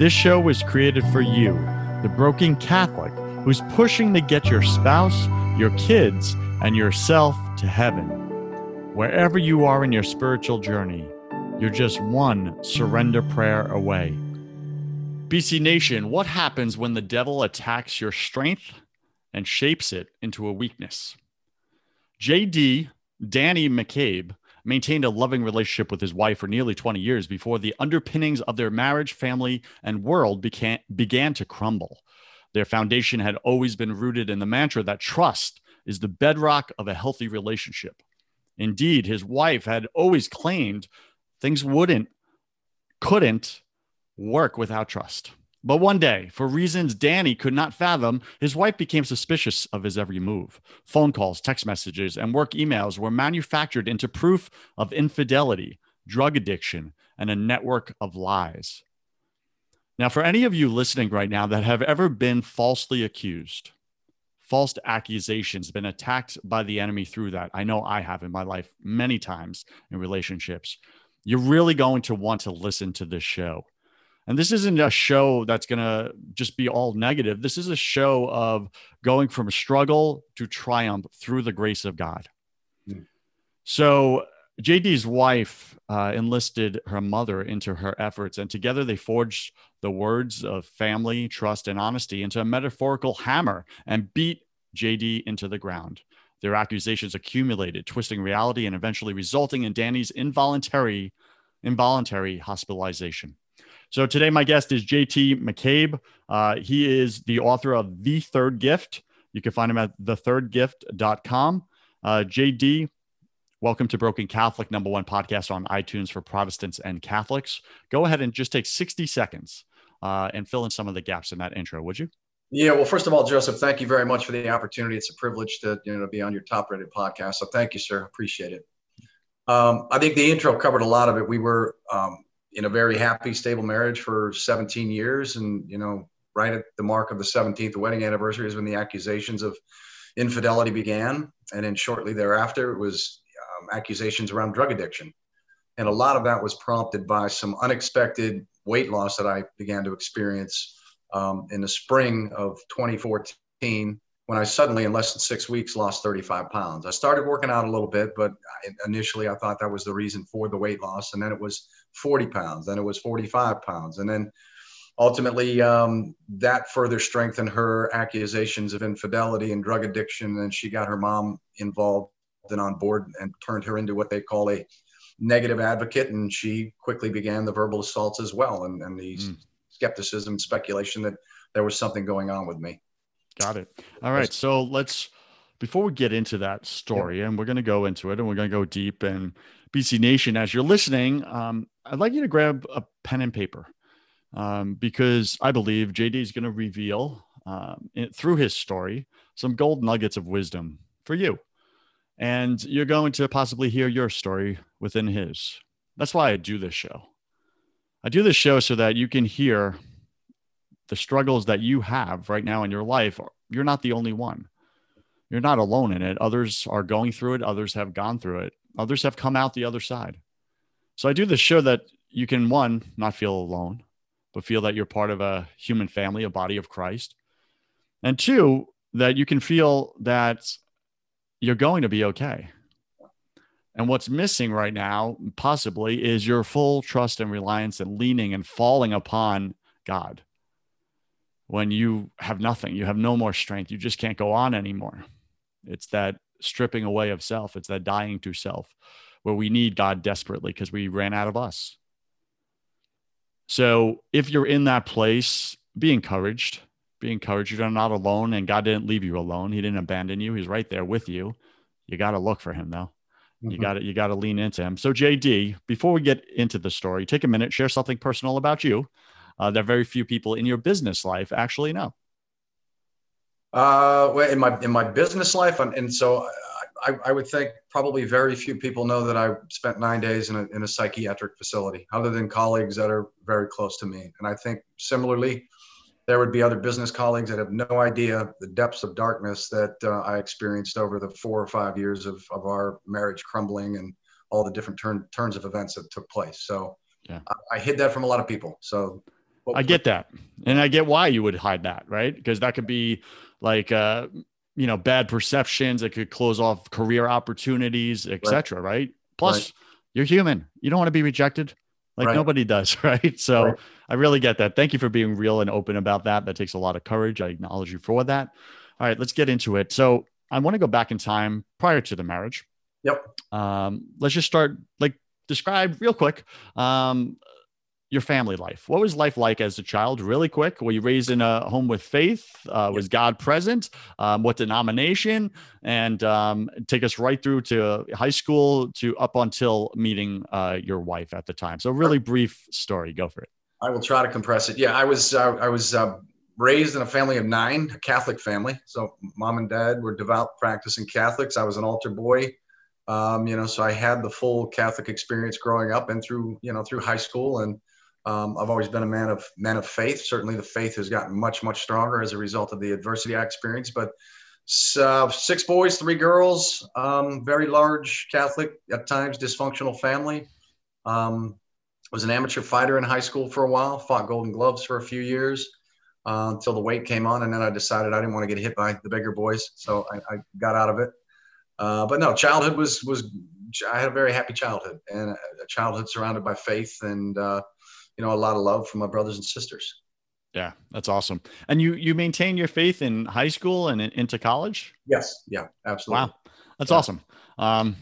This show was created for you, the broken Catholic who's pushing to get your spouse, your kids, and yourself to heaven. Wherever you are in your spiritual journey, you're just one surrender prayer away. BC Nation, what happens when the devil attacks your strength and shapes it into a weakness? JD Danny McCabe maintained a loving relationship with his wife for nearly 20 years before the underpinnings of their marriage, family, and world began, began to crumble. Their foundation had always been rooted in the mantra that trust is the bedrock of a healthy relationship. Indeed, his wife had always claimed things wouldn't, couldn't work without trust. But one day, for reasons Danny could not fathom, his wife became suspicious of his every move. Phone calls, text messages, and work emails were manufactured into proof of infidelity, drug addiction, and a network of lies. Now, for any of you listening right now that have ever been falsely accused, false accusations, been attacked by the enemy through that, I know I have in my life many times in relationships, you're really going to want to listen to this show and this isn't a show that's going to just be all negative. This is a show of going from struggle to triumph through the grace of God. Mm. So, JD's wife uh, enlisted her mother into her efforts, and together they forged the words of family, trust, and honesty into a metaphorical hammer and beat JD into the ground. Their accusations accumulated, twisting reality and eventually resulting in Danny's involuntary, involuntary hospitalization. So today, my guest is JD McCabe. Uh, he is the author of The Third Gift. You can find him at thethirdgift.com. Uh, JD, welcome to Broken Catholic, number one podcast on iTunes for Protestants and Catholics. Go ahead and just take 60 seconds uh, and fill in some of the gaps in that intro, would you? Yeah, well, first of all, Joseph, thank you very much for the opportunity. It's a privilege to you know be on your top-rated podcast. So thank you, sir. Appreciate it. Um, I think the intro covered a lot of it. We were um, in a very happy, stable marriage for 17 years. And, you know, right at the mark of the 17th wedding anniversary is when the accusations of infidelity began. And then shortly thereafter, it was um, accusations around drug addiction. And a lot of that was prompted by some unexpected weight loss that I began to experience um, in the spring of 2014 when I suddenly, in less than six weeks, lost 35 pounds. I started working out a little bit, but initially I thought that was the reason for the weight loss. And then it was 40 pounds, then it was 45 pounds. And then ultimately um, that further strengthened her accusations of infidelity and drug addiction. And she got her mom involved and on board and turned her into what they call a negative advocate. And she quickly began the verbal assaults as well and, and the mm. skepticism, speculation that there was something going on with me. Got it. All right. So let's before we get into that story, and we're going to go into it, and we're going to go deep. And BC Nation, as you're listening, um, I'd like you to grab a pen and paper um, because I believe JD is going to reveal um, it, through his story some gold nuggets of wisdom for you, and you're going to possibly hear your story within his. That's why I do this show. I do this show so that you can hear the struggles that you have right now in your life, you're not the only one. You're not alone in it. Others are going through it, others have gone through it, others have come out the other side. So I do this show that you can, one, not feel alone, but feel that you're part of a human family, a body of Christ. And two, that you can feel that you're going to be okay. And what's missing right now, possibly, is your full trust and reliance and leaning and falling upon God when you have nothing, you have no more strength, you just can't go on anymore. It's that stripping away of self, it's that dying to self where we need God desperately because we ran out of us. So if you're in that place, be encouraged. Be encouraged. You're not alone, and God didn't leave you alone. He didn't abandon you. He's right there with you. You got to look for him though. Mm-hmm. You got to you got to lean into him. So JD, before we get into the story, take a minute, share something personal about you uh, that very few people in your business life actually know. Uh, well, in my in my business life, and, and so I, I, would think probably very few people know that I spent nine days in a, in a psychiatric facility, other than colleagues that are very close to me. And I think similarly, there would be other business colleagues that have no idea the depths of darkness that uh, I experienced over the four or five years of, of our marriage crumbling and all the different turn, turns of events that took place. So yeah. I, I hid that from a lot of people. So I get that. And I get why you would hide that, right? Because that could be like, uh, you know bad perceptions it could close off career opportunities etc right. right. plus right. you're human. You don't want to be rejected. Like right. nobody does right? So i really get that. Thank you for being real and open about that. That takes a lot of courage. I acknowledge you for that. All right let's get into it. So i want to go back in time prior to the marriage. Yep. Um, let's just start like describe real quick um, your family life. What was life like as a child? Really quick. Were you raised in a home with faith? Uh, was God present? Um, what denomination? And um, take us right through to high school to up until meeting uh, your wife at the time. So, really brief story. Go for it. I will try to compress it. Yeah, I was uh, I was uh, raised in a family of nine, a Catholic family. So, mom and dad were devout practicing Catholics. I was an altar boy. Um, you know, so I had the full Catholic experience growing up and through you know through high school and um, I've always been a man of man of faith. Certainly, the faith has gotten much much stronger as a result of the adversity I experienced. But uh, six boys, three girls, um, very large Catholic at times dysfunctional family. Um, was an amateur fighter in high school for a while. Fought Golden Gloves for a few years uh, until the weight came on, and then I decided I didn't want to get hit by the bigger boys, so I, I got out of it. Uh, but no, childhood was was I had a very happy childhood and a childhood surrounded by faith and uh, you know a lot of love from my brothers and sisters. Yeah that's awesome. And you you maintain your faith in high school and in, into college? Yes yeah absolutely. Wow that's yeah. awesome. Um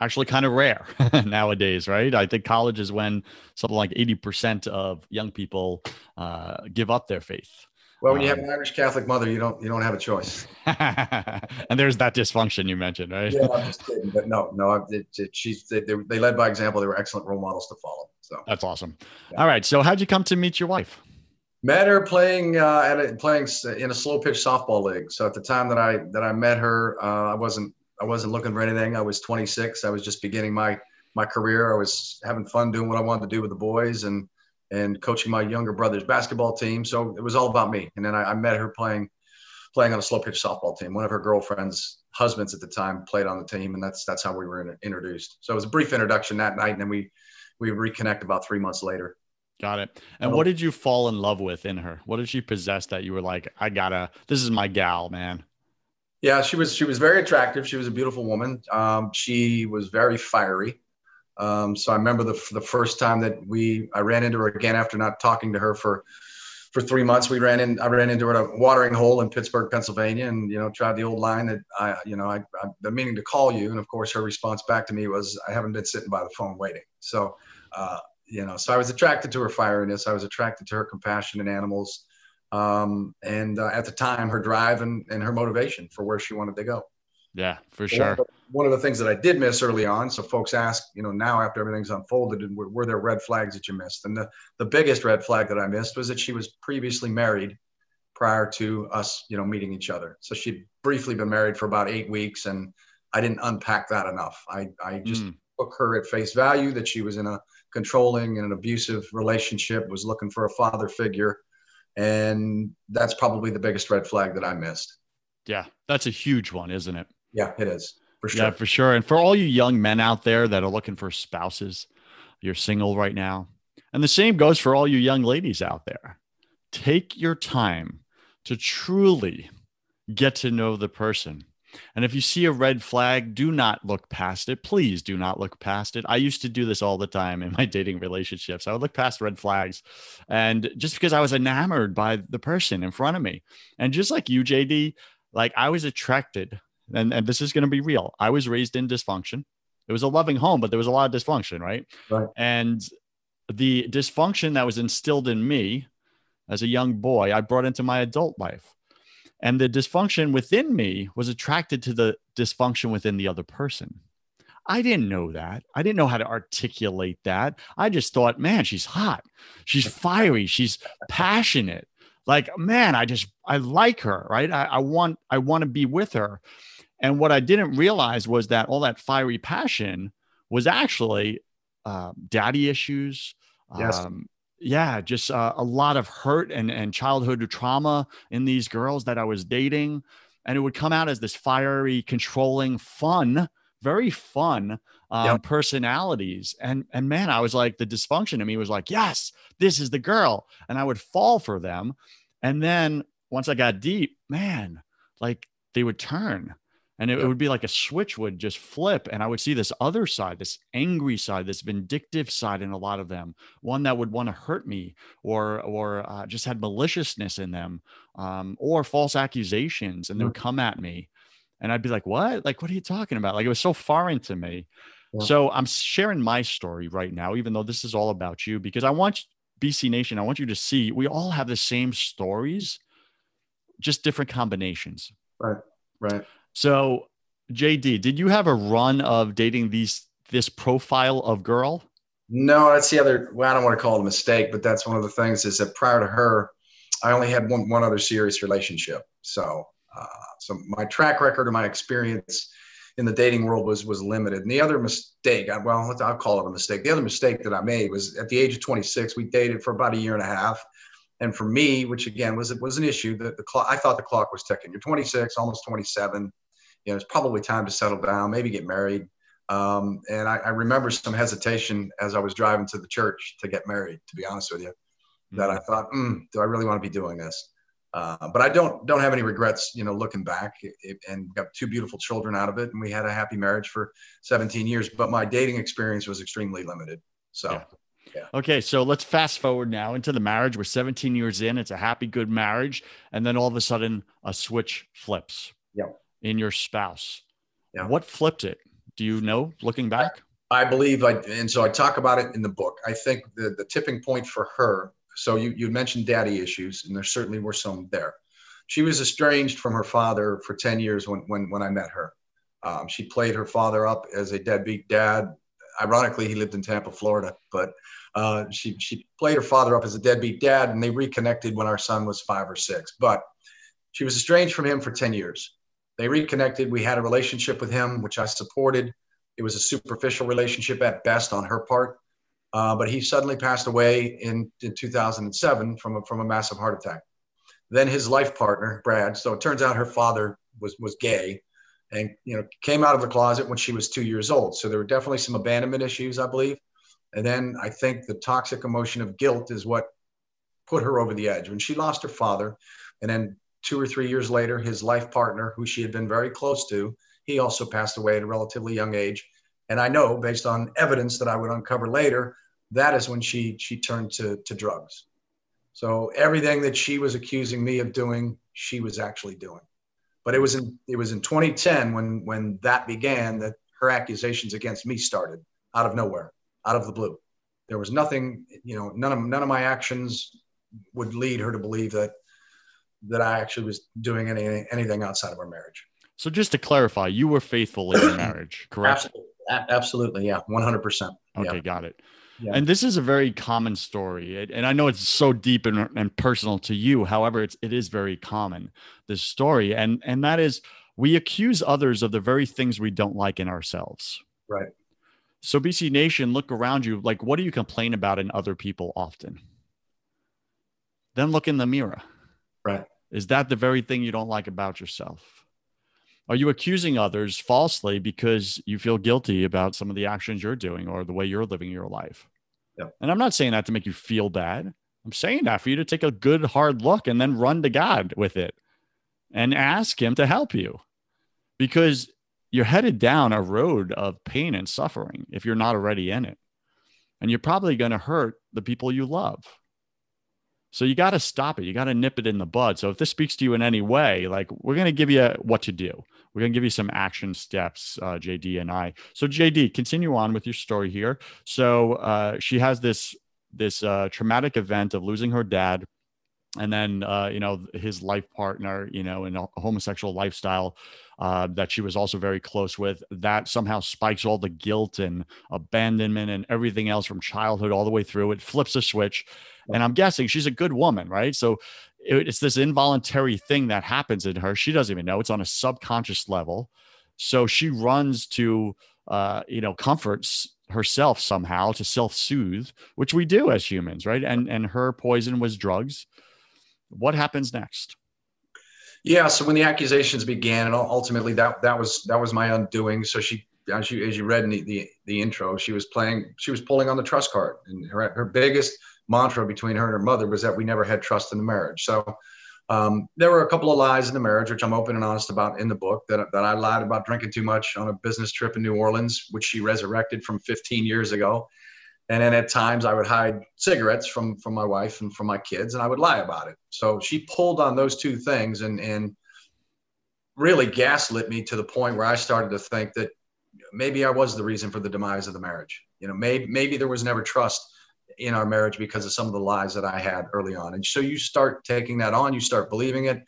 actually kind of rare nowadays right? I think college is when something like 80% of young people uh, give up their faith well, when you have um, an Irish Catholic mother, you don't you don't have a choice. and there's that dysfunction you mentioned, right? Yeah, I'm just kidding, but no, no, it, it, she's they, they led by example. They were excellent role models to follow. So that's awesome. Yeah. All right, so how'd you come to meet your wife? Met her playing uh, at a, playing in a slow pitch softball league. So at the time that I that I met her, uh, I wasn't I wasn't looking for anything. I was 26. I was just beginning my my career. I was having fun doing what I wanted to do with the boys and and coaching my younger brother's basketball team. So it was all about me. And then I, I met her playing playing on a slow pitch softball team. One of her girlfriends' husbands at the time played on the team, and that's that's how we were in, introduced. So it was a brief introduction that night, and then we we reconnect about three months later. Got it. And what did you fall in love with in her? What did she possess that you were like, I gotta, this is my gal, man? Yeah, she was, she was very attractive. She was a beautiful woman. Um, she was very fiery. Um, so I remember the, the first time that we, I ran into her again after not talking to her for, for three months. We ran in, I ran into her at a watering hole in Pittsburgh, Pennsylvania, and, you know, tried the old line that I, you know, I, I've been meaning to call you. And of course, her response back to me was, I haven't been sitting by the phone waiting. So, uh, you know, so I was attracted to her fieriness. I was attracted to her compassion in animals. Um, and uh, at the time, her drive and, and her motivation for where she wanted to go. Yeah, for sure. One of, the, one of, the, things that I did miss early on, so folks ask, you know, now after everything's unfolded, were, were there red flags that you missed? And the, the biggest red flag that I missed was that she was previously married prior to us, you know, meeting each other. So she'd briefly been married for about eight weeks, and I didn't unpack that enough. I, I just mm. took her at face value that she was in a controlling and an abusive relationship, was looking for a father figure. And that's probably the biggest red flag that I missed. Yeah, that's a huge one, isn't it? Yeah, it is. For sure. Yeah, for sure. And for all you young men out there that are looking for spouses, you're single right now. And the same goes for all you young ladies out there. Take your time to truly get to know the person. And if you see a red flag, do not look past it. Please do not look past it. I used to do this all the time in my dating relationships. I would look past red flags. And just because I was enamored by the person in front of me. And just like you, JD, like I was attracted, and, and this is going to be real. I was raised in dysfunction. It was a loving home, but there was a lot of dysfunction, right? Right. And the dysfunction that was instilled in me as a young boy, I brought into my adult life. And the dysfunction within me was attracted to the dysfunction within the other person. I didn't know that. I didn't know how to articulate that. I just thought, man, she's hot. She's fiery. She's passionate. Like, man, I just I like her, right? I, I want I want to be with her. And what I didn't realize was that all that fiery passion was actually uh, daddy issues, yes. um, yeah, just uh, a lot of hurt and, and childhood trauma in these girls that I was dating. And it would come out as this fiery, controlling, fun, very fun um, yep. personalities. And, and man, I was like, the dysfunction in me was like, yes, this is the girl. And I would fall for them. And then once I got deep, man, like they would turn and it, it, would be like a switch would just flip and i would see this other side this angry side this vindictive side in a lot of them one that would want to hurt me or or uh, just had maliciousness in them um, or false accusations and they would mm. come at me. And i'd be like what? Like what are you talking about? Like it was so foreign to me. Yeah. so i'm sharing my story right now even though this is all about you because i want bc nation i want you to see we all have the same stories just different combinations. Right right so, JD, did you have a run of dating these this profile of girl? No, that's the other. Well, I don't want to call it a mistake, but that's one of the things is that prior to her, I only had one one other serious relationship. So, uh, so my track record and my experience in the dating world was was limited. And the other mistake, well, I'll call it a mistake. The other mistake that I made was at the age of 26, we dated for about a year and a half. And for me, which again was it was an issue, that the clock, I thought the clock was ticking. You're 26, almost 27 you know, it's probably time to settle down, maybe get married. Um, and I, I, remember some hesitation as I was driving to the church to get married, to be honest with you, mm-hmm. that I thought, mm, do I really want to be doing this? Uh, but I don't don't have any regrets, you know, looking back it, it, and got two beautiful children out of it, and we had a happy marriage for 17 years. But my dating experience was extremely limited. So, yeah. Yeah. Okay, so let's fast forward now into the marriage. We're 17 years in. It's a happy, good marriage, and then all of a sudden, a switch flips. Yeah in your spouse. Yeah. What flipped it? Do you know looking back? I, believe I and so I talk about it in the book. I think the the tipping point for her. So you you mentioned daddy issues, and there certainly were some there. She was estranged from her father for 10 years when when when I met her. Um, she played her father up as a deadbeat dad. Ironically, he lived in Tampa, Florida, but uh, she she played her father up as a deadbeat dad, and they reconnected when our son was five or six. But she was estranged from him for 10 years. They reconnected. We had a relationship with him, which I supported. It was a superficial relationship at best on her part. Uh, but he suddenly passed away in, in 2007 from a, from a massive heart attack. Then his life partner, Brad. So it turns out her father was was gay, and you know came out of the closet when she was two years old. So there were definitely some abandonment issues, I believe. And then I think the toxic emotion of guilt is what put her over the edge when she lost her father, and then two or three years later, his life partner, who she had been very close to, he also passed away at a relatively young age. And I know, based on evidence that I would uncover later, that is when she she turned to to drugs. So everything that she was accusing me of doing, she was actually doing. But it was in it was in 2010 when when that began that her accusations against me started out of nowhere, out of the blue. There was nothing, you know, none of none of my actions would lead her to believe that that I actually was doing any, anything outside of our marriage. So just to clarify, you were faithful in your marriage, correct? Absolutely. Absolutely. Yeah. 100%. Okay. Yeah. Got it. Yeah. And this is a very common story. And I know it's so deep and, and personal to you. However, it's, it is very common, this story. And, and that is we accuse others of the very things we don't like in ourselves. Right. So BC Nation, look around you. Like, what do you complain about in other people often? Then look in the mirror. Right. Is that the very thing you don't like about yourself? Are you accusing others falsely because you feel guilty about some of the actions you're doing or the way you're living your life? Yeah. And I'm not saying that to make you feel bad. I'm saying that for you to take a good hard look and then run to God with it and ask him to help you. because you're headed down a road of pain and suffering if you're not already in it. And you're probably going to hurt the people you love. So you got to stop it. You got to nip it in the bud. So if this speaks to you in any way, like we're going to give you what to do. We're going to give you some action steps, uh, JD and I. So JD, continue on with your story here. So uh, she has this this uh, traumatic event of losing her dad and then uh, you know his life partner you know in a homosexual lifestyle uh, that she was also very close with that somehow spikes all the guilt and abandonment and everything else from childhood all the way through. It flips a switch. And i'm guessing she's a good woman right? So it's this involuntary thing that happens in her. She doesn't even know. It's on a subconscious level. So she runs to uh, you know comforts herself somehow to self-soothe which we do as humans right? And and her poison was drugs what happens next? Yeah, so when the accusations began, and ultimately that that was that was my undoing. So she, as you as you read in the, the, the intro, she was playing, she was pulling on the trust card, and her her biggest mantra between her and her mother was that we never had trust in the marriage. So um, there were a couple of lies in the marriage, which I'm open and honest about in the book. That that I lied about drinking too much on a business trip in New Orleans, which she resurrected from 15 years ago. And then at times I would hide cigarettes from from my wife and from my kids, and I would lie about it. So she pulled on those two things and and really gaslit me to the point where I started to think that maybe I was the reason for the demise of the marriage. You know, maybe maybe there was never trust in our marriage because of some of the lies that I had early on. And so you start taking that on, you start believing it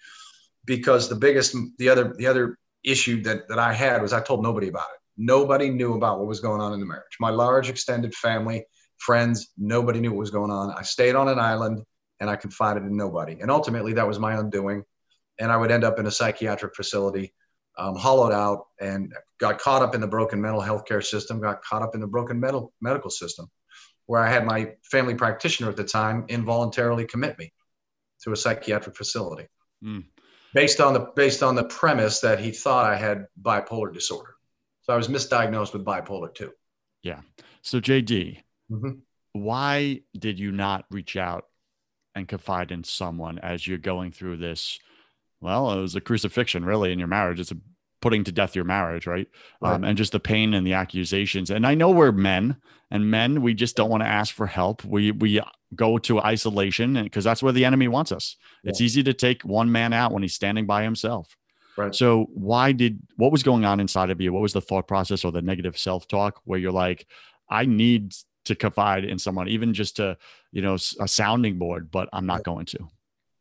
because the biggest the other the other issue that that I had was I told nobody about it. Nobody knew about what was going on in the marriage. My large extended family, friends, nobody knew what was going on. I stayed on an island and I confided in nobody. And ultimately, that was my undoing. And I would end up in a psychiatric facility, um, hollowed out, and got caught up in the broken mental health care system, got caught up in the broken medical medical system, where I had my family practitioner at the time involuntarily commit me to a psychiatric facility. Mm. Based on the based on the premise that he thought I had bipolar disorder. So I was misdiagnosed with bipolar too. Yeah. So JD, mm-hmm. why did you not reach out and confide in someone as you're going through this? Well, it was a crucifixion, really, in your marriage. It's a putting to death your marriage, right? right. Um, and just the pain and the accusations. And I know we're men, and men, we just don't want to ask for help. We we go to isolation because that's where the enemy wants us. Yeah. It's easy to take one man out when he's standing by himself. Right. So why did what was going on inside of you? What was the thought process or the negative self-talk where you're like, I need to confide in someone, even just to, you know, a sounding board, but I'm not going to.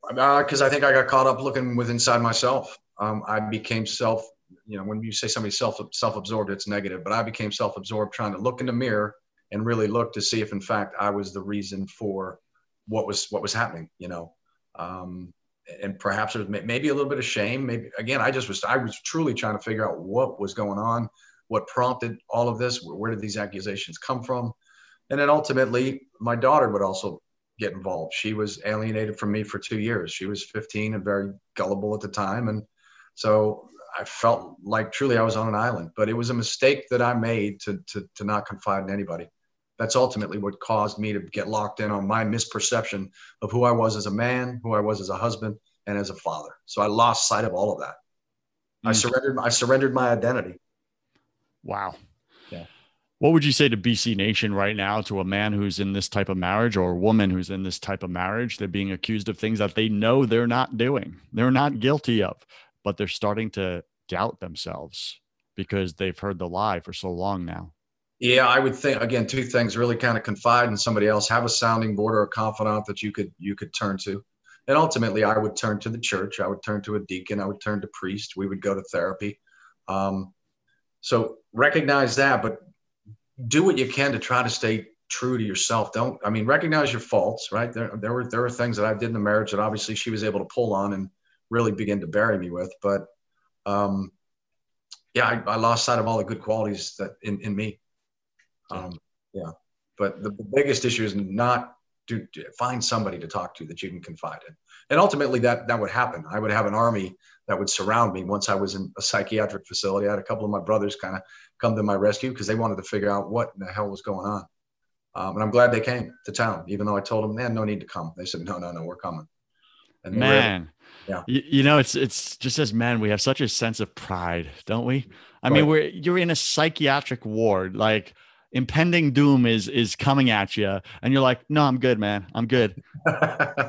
Because uh, I think I got caught up looking with inside myself. Um, I became self, you know, when you say somebody self self-absorbed, it's negative, but I became self-absorbed trying to look in the mirror and really look to see if in fact I was the reason for what was what was happening, you know. Um, and perhaps was maybe a little bit of shame. Maybe again, I just was I was truly trying to figure out what was going on, what prompted all of this, where, where did these accusations come from, and then ultimately my daughter would also get involved. She was alienated from me for two years. She was 15 and very gullible at the time, and so I felt like truly I was on an island. But it was a mistake that I made to to to not confide in anybody that's ultimately what caused me to get locked in on my misperception of who I was as a man, who I was as a husband, and as a father. So I lost sight of all of that. Mm. I surrendered. I surrendered my identity. Wow. Yeah. What would you say to BC Nation right now to a man who's in this type of marriage or a woman who's in this type of marriage? They're being accused of things that they know they're not doing, they're not guilty of, but they're starting to doubt themselves because they've heard the lie for so long now. Yeah, I would think again two things: really kind of confide in somebody else, have a sounding board or a confidant that you could you could turn to, and ultimately, I would turn to the church. I would turn to a deacon. I would turn to priest. We would go to therapy. Um, so recognize that, but do what you can to try to stay true to yourself. Don't I mean recognize your faults, right? There there were there were things that I did in the marriage that obviously she was able to pull on and really begin to bury me with, but um, yeah, I, I lost sight of all the good qualities that in in me. Um, yeah, but the, the biggest issue is not to, to, find somebody to talk to that you can confide in, and ultimately that that would happen. I would have an army that would surround me once I was in a psychiatric facility. I had a couple of my brothers kind of come to my rescue because they wanted to figure out what the hell was going on. Um, and I'm glad they came to town, even though I told them, man, no need to come. They said, no, no, no, we're coming. And man, yeah. You, you, know, it's it's just as men, we have such a sense of pride, don't we? I right. mean, we're you're in a psychiatric ward, like impending doom is is coming at you and you're like no i'm good man. I'm good.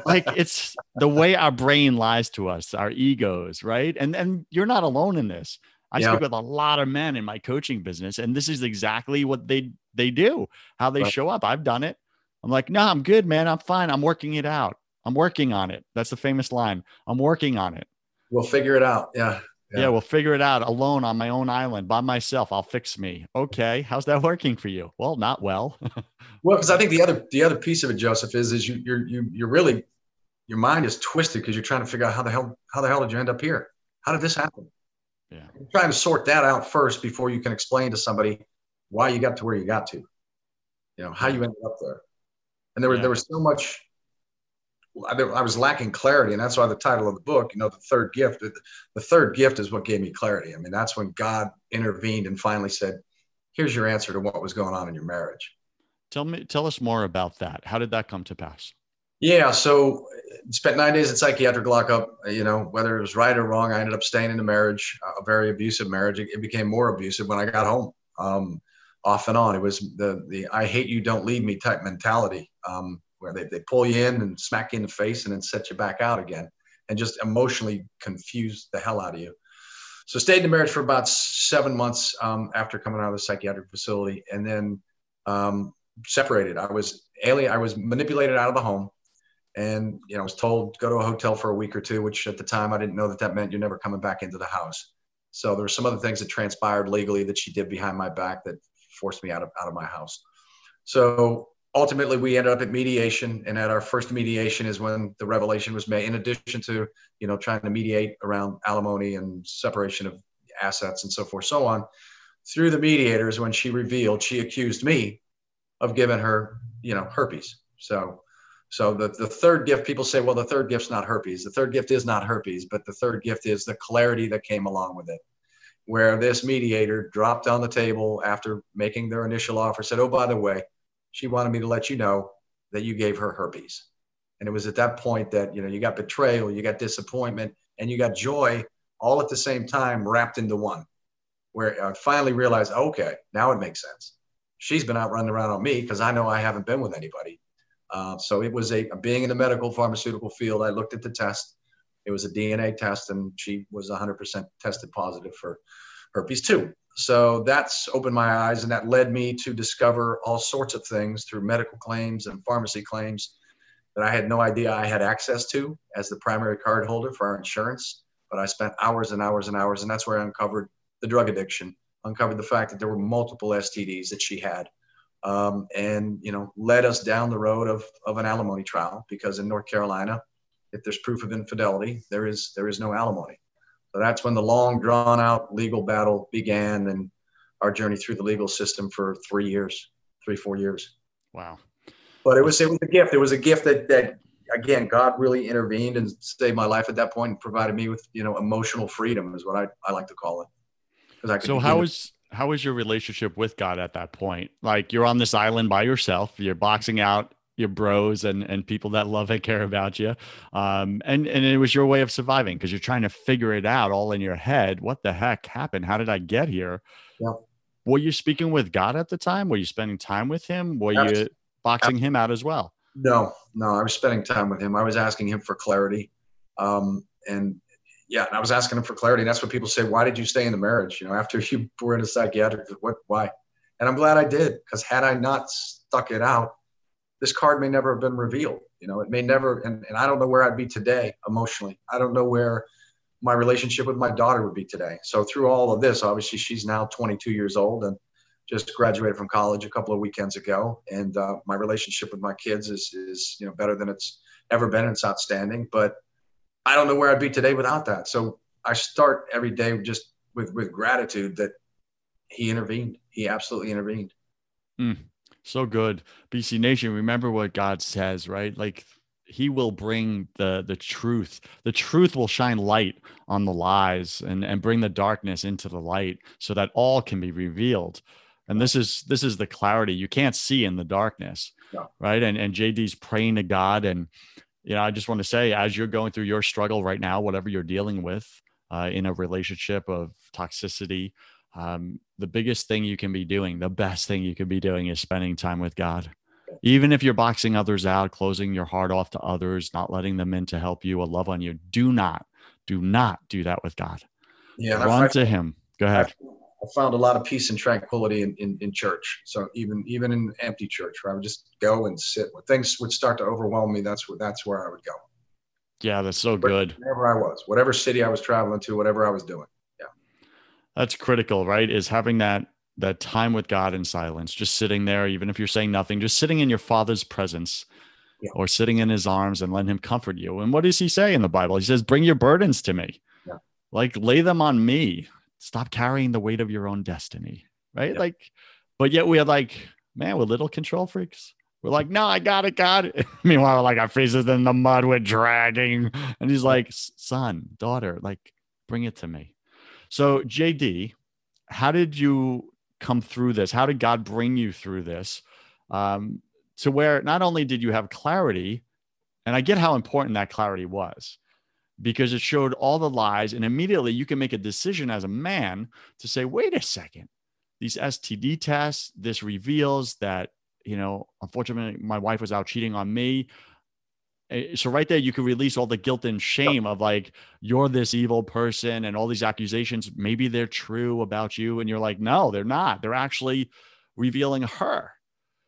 Like it's the way our brain lies to us our egos right? And and you're not alone in this. I yeah. speak with a lot of men in my coaching business and this is exactly what they they do how they right. show up. I've done it. I'm like no i'm good man. I'm fine. I'm working it out. I'm working on it. That's the famous line i'm working on it. We'll figure it out. Yeah yeah. yeah. we'll figure it out alone on my own island by myself. I'll fix me. Okay, how's that working for you? Well, not well. well, because I think the other the other piece of it, Joseph, is is you you're you you're really your mind is twisted because you're trying to figure out how the hell how the hell did you end up here? How did this happen? Yeah, you're trying to sort that out first before you can explain to somebody why you got to where you got to. You know how you ended up there, and there was yeah. there was so much I was lacking clarity, and that's why the title of the book, you know, the third gift. The third gift is what gave me clarity. I mean, that's when God intervened and finally said, "Here's your answer to what was going on in your marriage." Tell me, tell us more about that. How did that come to pass? Yeah, so spent nine days in psychiatric lockup. You know, whether it was right or wrong, I ended up staying in a marriage, a very abusive marriage. It, it became more abusive when I got home. Um, off and on, it was the the "I hate you, don't leave me" type mentality. Um, where they, they pull you in and smack you in the face and then set you back out again and just emotionally confuse the hell out of you. So stayed in the marriage for about seven months um, after coming out of the psychiatric facility and then um, separated. I was alien. I was manipulated out of the home and, you know, I was told go to a hotel for a week or two, which at the time I didn't know that that meant you're never coming back into the house. So there were some other things that transpired legally that she did behind my back that forced me out of, out of my house. So ultimately we ended up at mediation and at our first mediation is when the revelation was made in addition to you know trying to mediate around alimony and separation of assets and so forth so on. Through the mediators when she revealed she accused me of giving her you know herpes. So so the, the third gift people say well the third gift's not herpes. The third gift is not herpes but the third gift is the clarity that came along with it where this mediator dropped on the table after making their initial offer said oh by the way she wanted me to let you know that you gave her herpes. And it was at that point that, you know, you got betrayal, you got disappointment, and you got joy all at the same time wrapped into one, where I finally realized, okay, now it makes sense. She's been out running around on me because I know I haven't been with anybody. Uh, so it was a being in the medical pharmaceutical field. I looked at the test. It was a DNA test, and she was 100% tested positive for herpes 2. So that's opened my eyes, and that led me to discover all sorts of things through medical claims and pharmacy claims that I had no idea I had access to as the primary card holder for our insurance. But I spent hours and hours and hours, and that's where I uncovered the drug addiction, uncovered the fact that there were multiple STDs that she had, um, and you know led us down the road of of an alimony trial because in North Carolina, if there's proof of infidelity, there is there is no alimony. So that's when the long drawn out legal battle began and our journey through the legal system for three years, three, four years. Wow. But it was, it was a gift. It was a gift that, that again, God really intervened and saved my life at that point and provided me with, you know, emotional freedom is what I, I like to call it. Cause I could so how was, how was your relationship with God at that point? Like you're on this island by yourself, you're boxing out your bros and and people that love and care about you. Um and and it was your way of surviving because you're trying to figure it out all in your head. What the heck happened? How did i get here? Yeah. were you speaking with god at the time? Were you spending time with him? Were you boxing Absolutely. him out as well? No no i was spending time with him. I was asking him for clarity. Um and yeah i was asking him for clarity. And that's what people say why did you stay in the marriage? You know after you were in a psychiatric what why? And i'm glad i did because had i not stuck it out this card may never have been revealed. You know, it may never, and, and I don't know where I'd be today emotionally. I don't know where my relationship with my daughter would be today. So through all of this, obviously she's now 22 years old and just graduated from college a couple of weekends ago. And uh, my relationship with my kids is, is, you know, better than it's ever been. It's outstanding, but I don't know where I'd be today without that. So I start every day just with, with gratitude that he intervened. He absolutely intervened. Mm. So good. BC Nation, remember what God says, right? Like he will bring the the truth. The truth will shine light on the lies and and bring the darkness into the light so that all can be revealed. And this is this is the clarity you can't see in the darkness. Right. And and JD's praying to God and you know, I just want to say, as you're going through your struggle right now, whatever you're dealing with uh, in a relationship of toxicity, um, the biggest thing you can be doing, the best thing you can be doing is spending time with God. Even if you're boxing others out, closing your heart off to others, not letting them in to help you or love on you, do not, do not do that with God. Yeah, run to Him. Go ahead. I found a lot of peace and tranquility in, in, in, church. So even even in empty church, where I would just go and sit. When things would start to overwhelm me, that's where that's where I would go. Yeah, that's so good. Wherever I was, whatever city I was traveling to, whatever I was doing. Yeah. That's critical, right? Is having that that time with God in silence, just sitting there, even if you're saying nothing, just sitting in your father's presence. Yeah. Or sitting in his arms and letting him comfort you. And what does he say in the Bible? He says, Bring your burdens to me. Yeah. Like lay them on me stop carrying the weight of your own destiny right yep. like but yet we're like man we're little control freaks we're like no i got it got it meanwhile like our faces in the mud we're dragging and he's like son daughter like bring it to me so jd how did you come through this how did god bring you through this um, to where not only did you have clarity and i get how important that clarity was because it showed all the lies. And immediately you can make a decision as a man to say, wait a second, these STD tests, this reveals that, you know, unfortunately, my wife was out cheating on me. Eh, so right there, you can release all the guilt and shame of like, you're this evil person and all these accusations. Maybe they're true about you. And you're like, no, they're not. They're actually revealing her.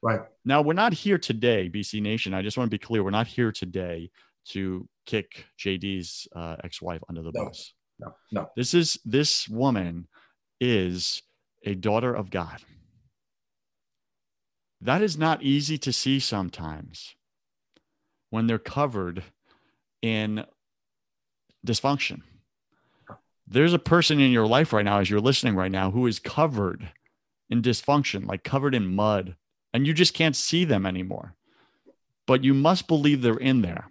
Right. Now, we're not here today, BC Nation. I just want to be clear. We're not here today to kick JD's uh, ex-wife under the no, bus. No, no. This is this woman is a daughter of God. That is not easy to see sometimes when they're covered in dysfunction. There's a person in your life right now, as you're listening right now, who is covered in dysfunction, like covered in mud, and you just can't see them anymore. But you must believe they're in there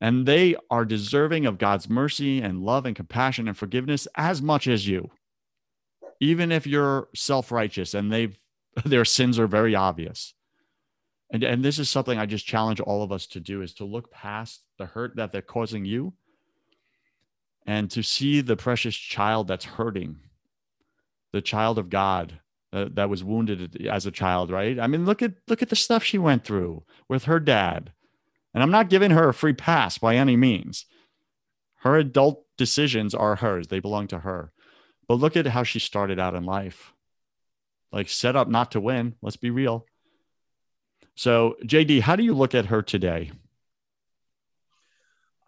and they are deserving of God's mercy and love and compassion and forgiveness as much as you. Even if you're self-righteous and they've their sins are very obvious. And, and this is something I just challenge all of us to do is to look past the hurt that they're causing you and to see the precious child that's hurting, the child of God uh, that was wounded as a child, right? I mean, look at look at the stuff she went through with her dad and I'm not giving her a free pass by any means. Her adult decisions are hers, they belong to her. But look at how she started out in life. Like set up not to win, let's be real. So, JD, how do you look at her today?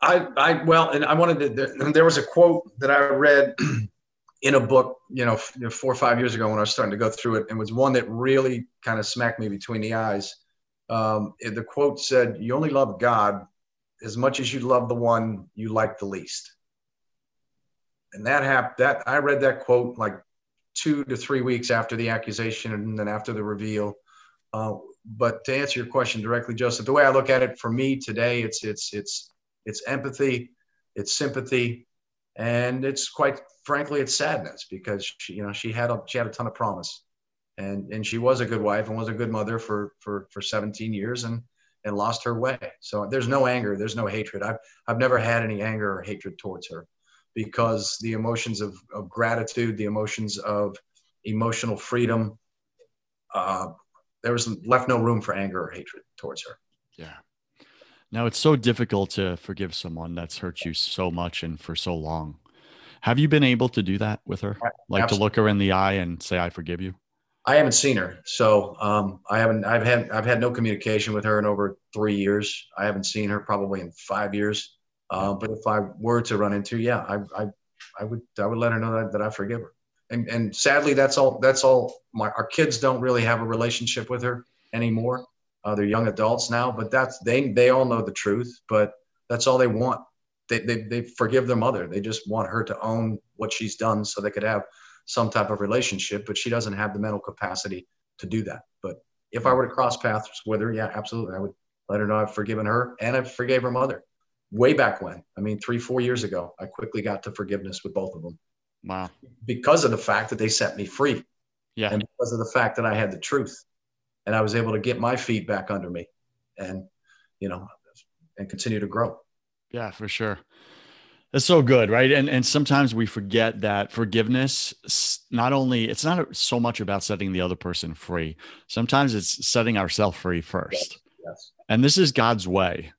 I, I, well, and I wanted to, there, was a quote that I read in a book, you know, four or five years ago when I was starting to go through it. And was one that really kind of smacked me between the eyes um, the quote said, "You only love God as much as you love the one you like the least." And that happened. That I read that quote like two to three weeks after the accusation and then after the reveal. Uh, but to answer your question directly, Joseph, the way I look at it for me today, it's it's it's it's empathy, it's sympathy, and it's quite frankly, it's sadness because she, you know she had a she had a ton of promise and and she was a good wife and was a good mother for for for 17 years and and lost her way. So there's no anger, there's no hatred. I've I've never had any anger or hatred towards her because the emotions of, of gratitude, the emotions of emotional freedom, uh, there was left no room for anger or hatred towards her. Yeah. Now it's so difficult to forgive someone that's hurt you so much and for so long. Have you been able to do that with her? Like Absolutely. to look her in the eye and say, I forgive you? I haven't seen her, so um, I haven't. I've had I've had no communication with her in over three years. I haven't seen her probably in five years. Uh, but if I were to run into, yeah, I, I, I would I would let her know that, that I forgive her. And and sadly, that's all. That's all. My our kids don't really have a relationship with her anymore. Uh, they're young adults now, but that's they they all know the truth. But that's all they want. They, they they forgive their mother. They just want her to own what she's done, so they could have some type of relationship, but she doesn't have the mental capacity to do that. But if I were to cross paths with her, yeah, absolutely. I would let her know I've forgiven her and I forgave her mother way back when. I mean, three, four years ago, I quickly got to forgiveness with both of them. Wow. Because of the fact that they set me free. Yeah. And because of the fact that I had the truth and I was able to get my feet back under me. And, you know, and continue to grow. Yeah, for sure. That's so good, right? And and sometimes we forget that forgiveness not only it's not so much about setting the other person free. Sometimes it's setting ourselves free first. Yes. yes. And this is God's way.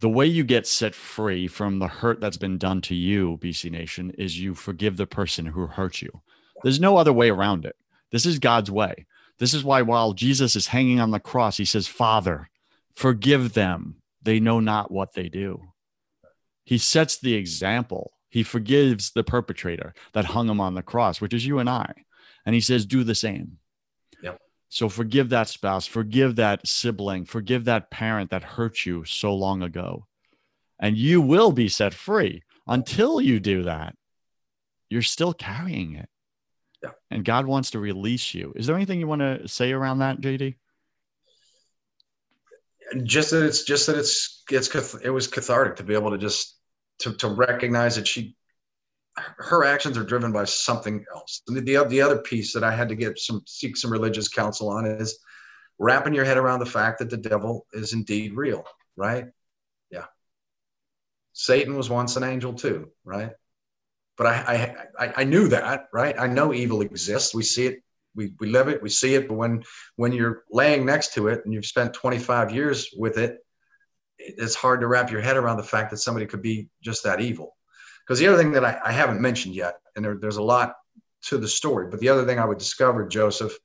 The way you get set free from the hurt that's been done to you, BC Nation, is you forgive the person who hurt you. There's no other way around it. This is God's way. This is why while Jesus is hanging on the cross, he says, Father, forgive them. They know not what they do he sets the example. He forgives the perpetrator that hung him on the cross, which is you and I. And he says, do the same. So forgive that spouse, forgive that sibling, forgive that parent that hurt you so long ago. And you will be set free. Until you do that, you're still carrying it. Yeah. And God wants to release you. Is there anything you want to say around that, JD? Just that it's just that it's it's it was cathartic to be able to just to, to recognize that she her actions are driven by something else. The, the, the other piece that I had to get some seek some religious counsel on is wrapping your head around the fact that the devil is indeed real, right? Yeah. Satan was once an angel too, right? But I, I, I knew that, right? I know evil exists. We see it, we, we live it, we see it. But when when you're laying next to it and you've spent 25 years with it, it's hard to wrap your head around the fact that somebody could be just that evil. Because the other thing that I, I haven't mentioned yet, and there, there's a lot to the story, but the other thing I would discover, Joseph,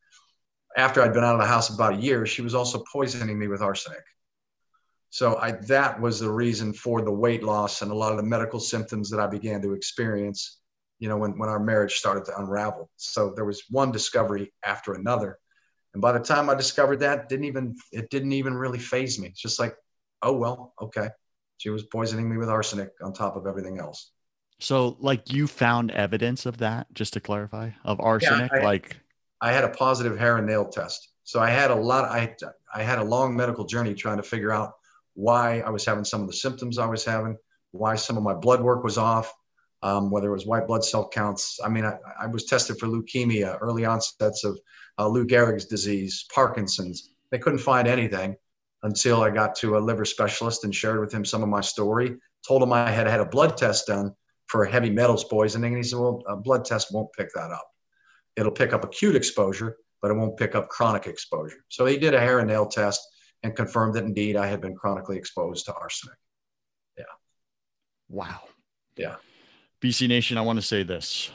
after I'd been out of the house about a year, she was also poisoning me with arsenic. So I, that was the reason for the weight loss and a lot of the medical symptoms that I began to experience, you know, when, when our marriage started to unravel. So there was one discovery after another. And by the time I discovered that, didn't even it didn't even really faze me. It's just like oh well, okay. She was poisoning me with arsenic on top of everything else. So, like, you found evidence of that, just to clarify, of arsenic. Yeah, I, like, I had a positive hair and nail test. So I had a lot. I I had a long medical journey trying to figure out why I was having some of the symptoms I was having, why some of my blood work was off, um, whether it was white blood cell counts. I mean, I, I was tested for leukemia, early onsets of uh, Lou Gehrig's disease, Parkinson's. They couldn't find anything until I got to a liver specialist and shared with him some of my story. Told him I had had a blood test done for heavy metals poisoning. And he said, Well, a blood test won't pick that up. It'll pick up acute exposure, but it won't pick up chronic exposure. So he did a hair and nail test and confirmed that indeed I had been chronically exposed to arsenic. Yeah. Wow. Yeah. BC Nation, I want to say this.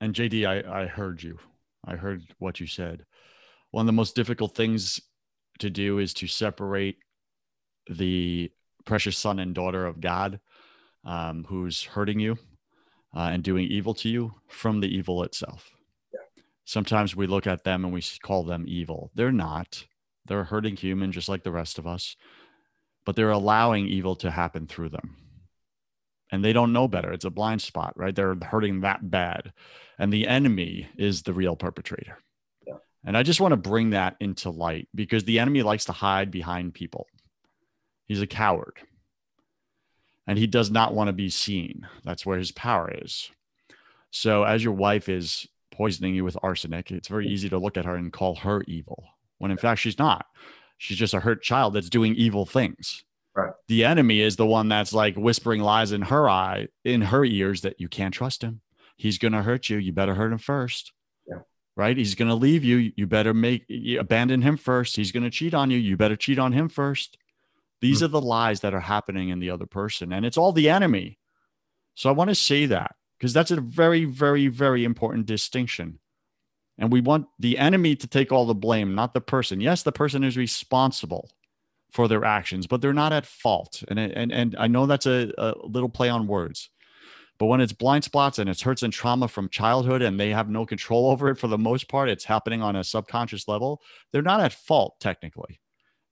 And JD, I, I heard you. I heard what you said. One of the most difficult things to do is to separate the precious son and daughter of God um, who's hurting you uh, and doing evil to you from the evil itself. Yeah. Sometimes we look at them and we call them evil. They're not. They're a hurting human just like the rest of us, but they're allowing evil to happen through them. And they don't know better. It's a blind spot, right? They're hurting that bad. And the enemy is the real perpetrator. And I just want to bring that into light because the enemy likes to hide behind people. He's a coward. And he does not want to be seen. That's where his power is. So, as your wife is poisoning you with arsenic, it's very easy to look at her and call her evil, when in fact she's not. She's just a hurt child that's doing evil things. Right. The enemy is the one that's like whispering lies in her eye, in her ears that you can't trust him. He's going to hurt you. You better hurt him first Yeah. right? He's going to leave you. You better make you abandon him first. He's going to cheat on you. You better cheat on him first. These mm-hmm. are the lies that are happening in the other person, and it's all the enemy. So I want to say that because that's a very, very, very important distinction. And we want the enemy to take all the blame, not the person. Yes, the person is responsible for their actions, but they're not at fault. And and and I know that's a, a little play on words. But when it's blind spots and it's hurts and trauma from childhood and they have no control over it for the most part, it's happening on a subconscious level, they're not at fault technically.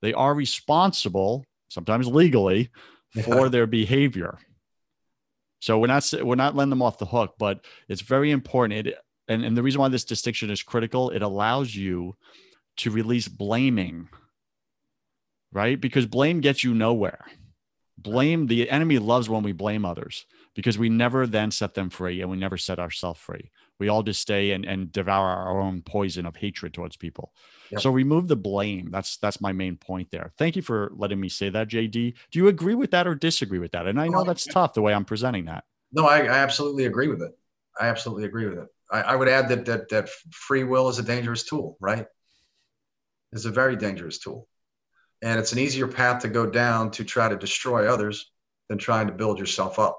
They are responsible, sometimes legally, for yeah. their behavior. So we're not we're not letting them off the hook, but it's very important. It, and, and the reason why this distinction is critical, it allows you to release blaming, right? Because blame gets you nowhere blame the enemy loves when we blame others because we never then set them free and we never set ourselves free. We all just stay and, and devour our own poison of hatred towards people. Yep. So remove the blame. That's that's my main point there. Thank you for letting me say that, JD. Do you agree with that or disagree with that? And I know that's tough the way I'm presenting that. No, I, I absolutely agree with it. I absolutely agree with it. I, I would add that that that free will is a dangerous tool, right? It's a very dangerous tool. And it's an easier path to go down to try to destroy others than trying to build yourself up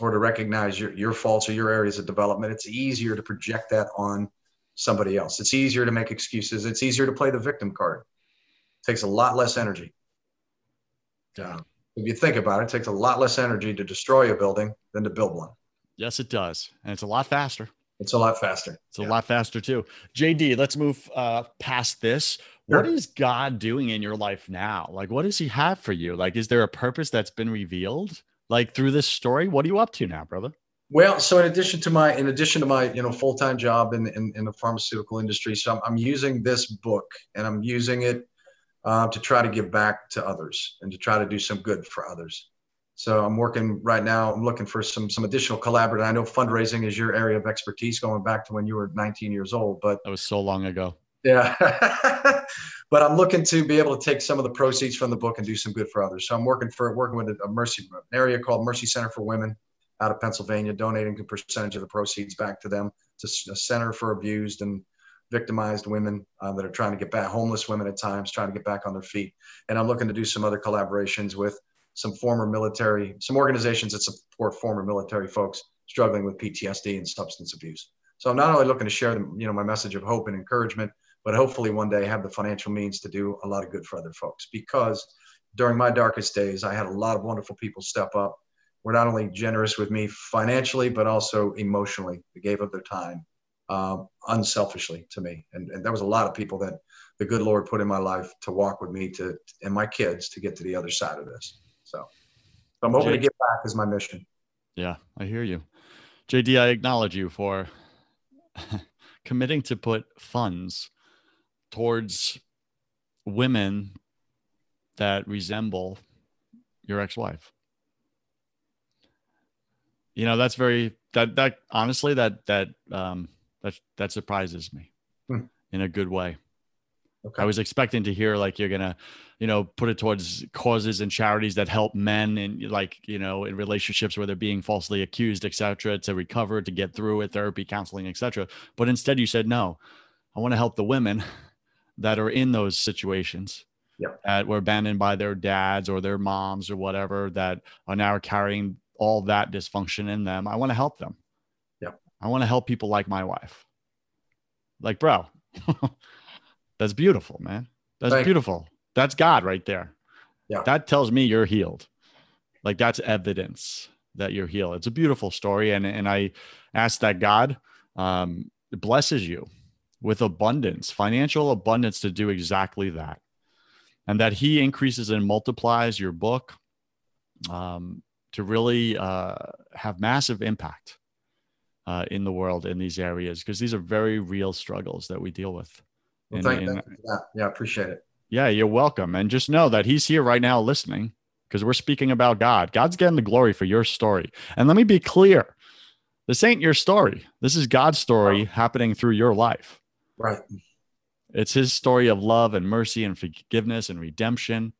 or to recognize your, your faults or your areas of development. It's easier to project that on somebody else. It's easier to make excuses. It's easier to play the victim card. It takes a lot less energy. Yeah. If you think about it, it takes a lot less energy to destroy a building than to build one. Yes, it does. And it's a lot faster. It's a lot faster. It's a yeah. lot faster too. JD, let's move uh, past this. Sure. What is God doing in your life now? Like, what does He have for you? Like, is there a purpose that's been revealed? Like through this story, what are you up to now, brother? Well, so in addition to my in addition to my you know full time job in, in, in the pharmaceutical industry, so I'm, I'm using this book and I'm using it uh, to try to give back to others and to try to do some good for others. So I'm working right now. I'm looking for some some additional collaborative. I know fundraising is your area of expertise, going back to when you were 19 years old. But that was so long ago. Yeah, but I'm looking to be able to take some of the proceeds from the book and do some good for others. So I'm working for working with a Mercy an area called Mercy Center for Women out of Pennsylvania, donating a percentage of the proceeds back to them. It's a center for abused and victimized women uh, that are trying to get back, homeless women at times, trying to get back on their feet. And I'm looking to do some other collaborations with some former military, some organizations that support former military folks struggling with PTSD and substance abuse. So I'm not only looking to share, you know, my message of hope and encouragement, but hopefully one day have the financial means to do a lot of good for other folks. Because during my darkest days, I had a lot of wonderful people step up. Were not only generous with me financially, but also emotionally. They gave up their time um, unselfishly to me, and, and there was a lot of people that the good Lord put in my life to walk with me to and my kids to get to the other side of this. So, I'm hoping to get back is my mission. Yeah, I hear you. JD, I acknowledge you for committing to put funds towards women that resemble your ex-wife. You know, that's very that that honestly that that um that that surprises me hmm. in a good way. Okay. I was expecting to hear like you're gonna, you know, put it towards causes and charities that help men and like you know in relationships where they're being falsely accused, etc., to recover, to get through it, therapy, counseling, etc. But instead, you said no. I want to help the women that are in those situations yep. that were abandoned by their dads or their moms or whatever that are now carrying all that dysfunction in them. I want to help them. Yeah. I want to help people like my wife. Like, bro. That's beautiful, man. That's Thank beautiful. You. That's God right there. Yeah. That tells me you're healed. Like that's evidence that you're healed. It's a beautiful story. And, and I ask that God um, blesses you with abundance, financial abundance to do exactly that. And that he increases and multiplies your book um, to really uh, have massive impact uh, in the world in these areas, because these are very real struggles that we deal with. Well, thank, you. Yeah, yeah, appreciate it. Yeah, you're welcome. And just know that he's here right now listening because we're speaking about God. God's getting the glory for your story. And let me be clear this ain't your story. This is God's story oh. happening through your life. Right. It's his story of love and mercy and forgiveness and redemption.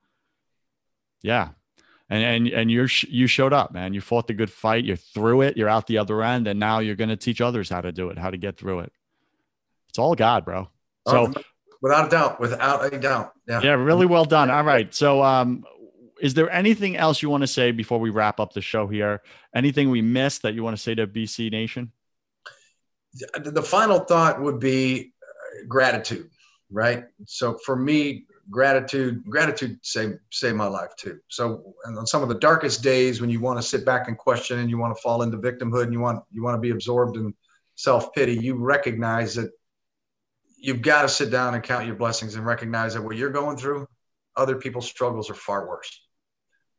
Yeah. And and and you're you showed up, man. You fought the good fight. You're through it. You're out the other end, and now you're going to teach others how to do it, how to get through it. It's all God, bro. So, oh, without a doubt, without a doubt, yeah, yeah, really well done. All right, so um, is there anything else you want to say before we wrap up the show here? Anything we missed that you want to say to BC Nation? The final thought would be gratitude, right? So for me, gratitude, gratitude saved saved my life too. So on some of the darkest days when you want to sit back and question and you want to fall into victimhood and you want you want to be absorbed in self pity, you recognize that you've got to sit down and count your blessings and recognize that what you're going through, other people's struggles are far worse.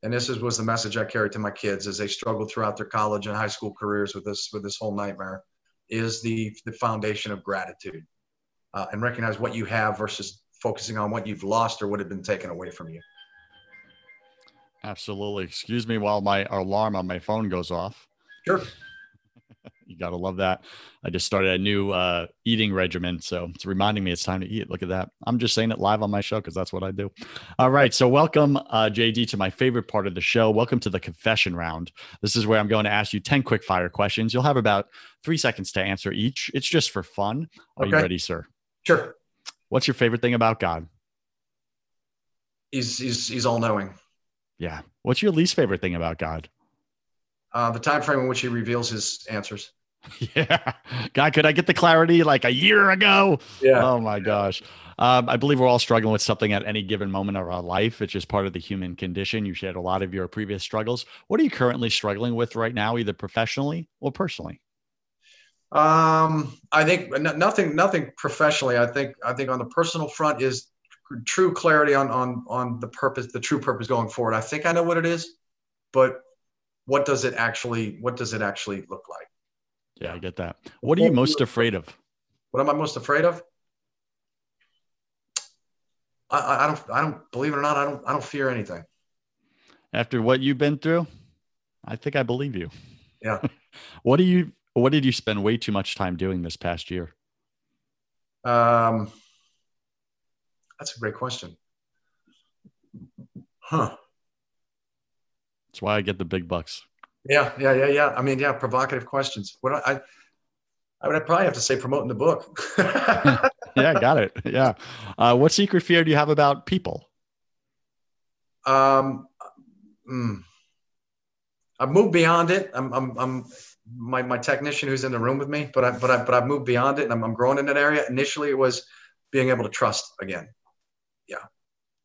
And this is, was the message I carried to my kids as they struggled throughout their college and high school careers with this with this whole nightmare, is the the foundation of gratitude, uh, and recognize what you have versus focusing on what you've lost or what had been taken away from you. Absolutely. Excuse me while my alarm on my phone goes off. Sure. you got to love that. I just started a new uh, eating regimen. So it's reminding me it's time to eat. Look at that. I'm just saying it live on my show because that's what I do. All right. So, welcome, uh, JD, to my favorite part of the show. Welcome to the confession round. This is where I'm going to ask you 10 quick fire questions. You'll have about three seconds to answer each. It's just for fun. Are okay. you ready, sir? Sure. What's your favorite thing about God? He's, he's, he's all knowing. Yeah. What's your least favorite thing about God? Uh, the time frame in which he reveals his answers. Yeah. God, could I get the clarity like a year ago? Yeah. Oh my gosh. Um, I believe we're all struggling with something at any given moment of our life. It's just part of the human condition. You shared a lot of your previous struggles. What are you currently struggling with right now, either professionally or personally? Um, I think nothing, nothing professionally. I think, I think on the personal front is true clarity on on on the purpose, the true purpose going forward. I think I know what it is, but what does it actually what does it actually look like? Yeah, I get that. What are you most afraid of? What am I most afraid of? I, I don't I don't believe it or not, I don't I don't fear anything. After what you've been through, I think I believe you. Yeah. what do you what did you spend way too much time doing this past year? Um that's a great question. Huh. That's why I get the big bucks. Yeah, yeah, yeah, yeah. I mean, yeah, provocative questions. What I, I would probably have to say promoting the book. yeah, got it. Yeah. Uh, what secret fear do you have about people? Um, mm, I've moved beyond it. I'm, I'm, I'm my, my technician who's in the room with me, but I, but I, but I've moved beyond it and I'm, I'm growing in that area. Initially, it was being able to trust again. Yeah.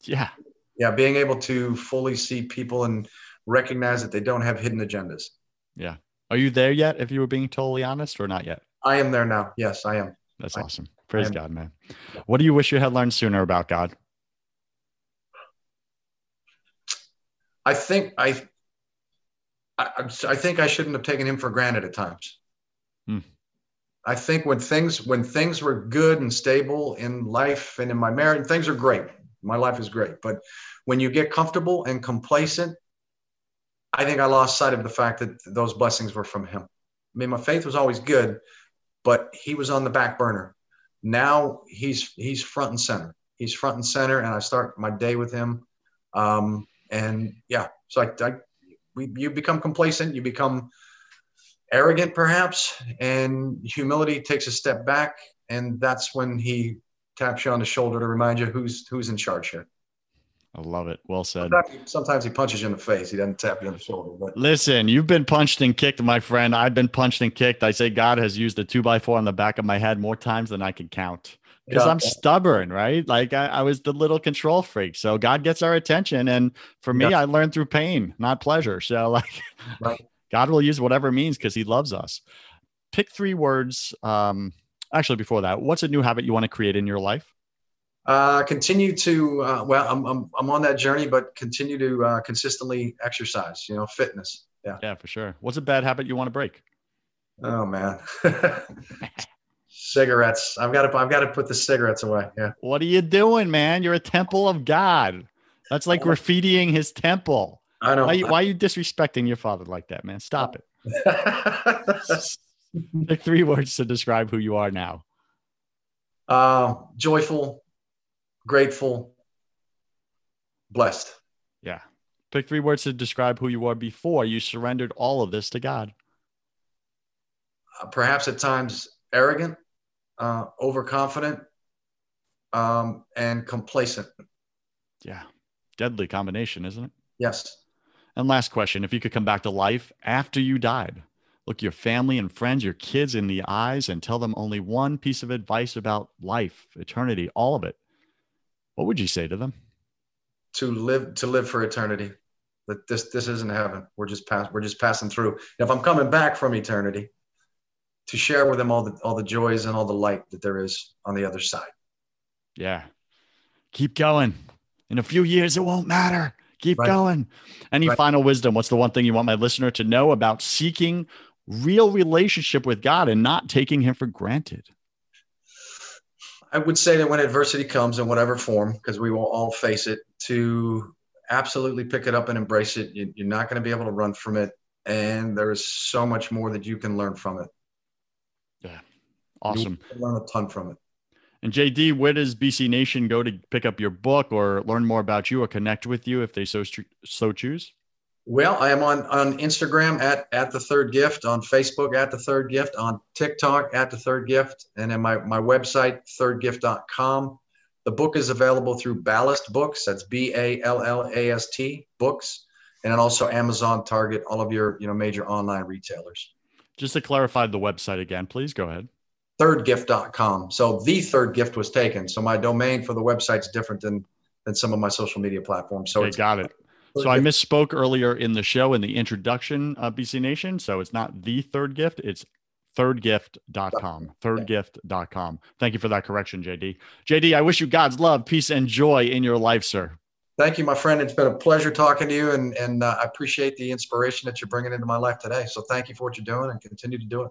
Yeah. Yeah. Being able to fully see people and recognize that they don't have hidden agendas. Yeah. Are you there yet? If you were being totally honest, or not yet? I am there now. Yes, I am. That's I, awesome. Praise God, man. What do you wish you had learned sooner about God? I think I, I, I think I shouldn't have taken him for granted at times. Hmm. I think when things when things were good and stable in life and in my marriage, things are great. My life is great, but when you get comfortable and complacent I think I lost sight of the fact that those blessings were from him. I mean, my faith was always good, but he was on the back burner. Now he's he's front and center. He's front and center, and I start my day with him. Um, and yeah, so I, I we, you become complacent, you become arrogant, perhaps, and humility takes a step back, and that's when he taps you on the shoulder to remind you who's who's in charge here. I love it. Well said. Sometimes he punches you in the face. He doesn't tap you on the shoulder. But listen, you've been punched and kicked, my friend. I've been punched and kicked. I say God has used a two by four on the back of my head more times than I can count. Because yeah. I'm stubborn, right? Like I, I, was the little control freak. So God gets our attention. And for me, yeah. I learned through pain, not pleasure. So like right. God will use whatever means because he loves us. Pick three words. Um, actually, before that, what's a new habit you want to create in your life? Uh, continue to uh, well, I'm, I'm I'm on that journey, but continue to uh, consistently exercise. You know, fitness. Yeah. Yeah, for sure. What's a bad habit you want to break? Oh man, cigarettes. I've got to I've got to put the cigarettes away. Yeah. What are you doing, man? You're a temple of God. That's like graffitiing his temple. I know. Why, why are you disrespecting your father like that, man? Stop it. Pick three words to describe who you are now. Uh, joyful, grateful, blessed. Yeah. Pick three words to describe who you are before you surrendered all of this to God. Uh, perhaps at times arrogant, uh, overconfident, um, and complacent. Yeah. Deadly combination, isn't it? Yes. And last question if you could come back to life after you died, look your family and friends, your kids in the eyes, and tell them only one piece of advice about life, eternity, all of it, what would you say to them? To live to live for eternity. That this this isn't heaven. We're just pass we're just passing through. If I'm coming back from eternity, to share with them all the all the joys and all the light that there is on the other side. Yeah. Keep going. In a few years it won't matter. Keep right. going. Any right. final wisdom? What's the one thing you want my listener to know about seeking real relationship with God and not taking him for granted? I would say that when adversity comes in whatever form, because we will all face it, to absolutely pick it up and embrace it. You, you're not going to be able to run from it. And there is so much more that you can learn from it. Awesome. learn a ton from it. And JD, where does BC Nation go to pick up your book or learn more about you or connect with you if they so so choose? Well, I am on on Instagram at at the Third Gift, on Facebook at the Third Gift, on TikTok at the Third Gift, and then my my website thirdgift.com. The book is available through Ballast Books. That's B A L L A S T Books, and then also Amazon, Target, all of your you know major online retailers. Just to clarify the website again, please go ahead thirdgift.com. So the third gift was taken. So my domain for the website's different than than some of my social media platforms. So okay, got it. So I misspoke earlier in the show in the introduction, uh, BC Nation. So it's not the third gift, it's thirdgift.com. Thirdgift.com. Thank you for that correction, JD. JD, I wish you God's love, peace, and joy in your life, sir. Thank you, my friend. It's been a pleasure talking to you, and, and uh, I appreciate the inspiration that you're bringing into my life today. So thank you for what you're doing and continue to do it.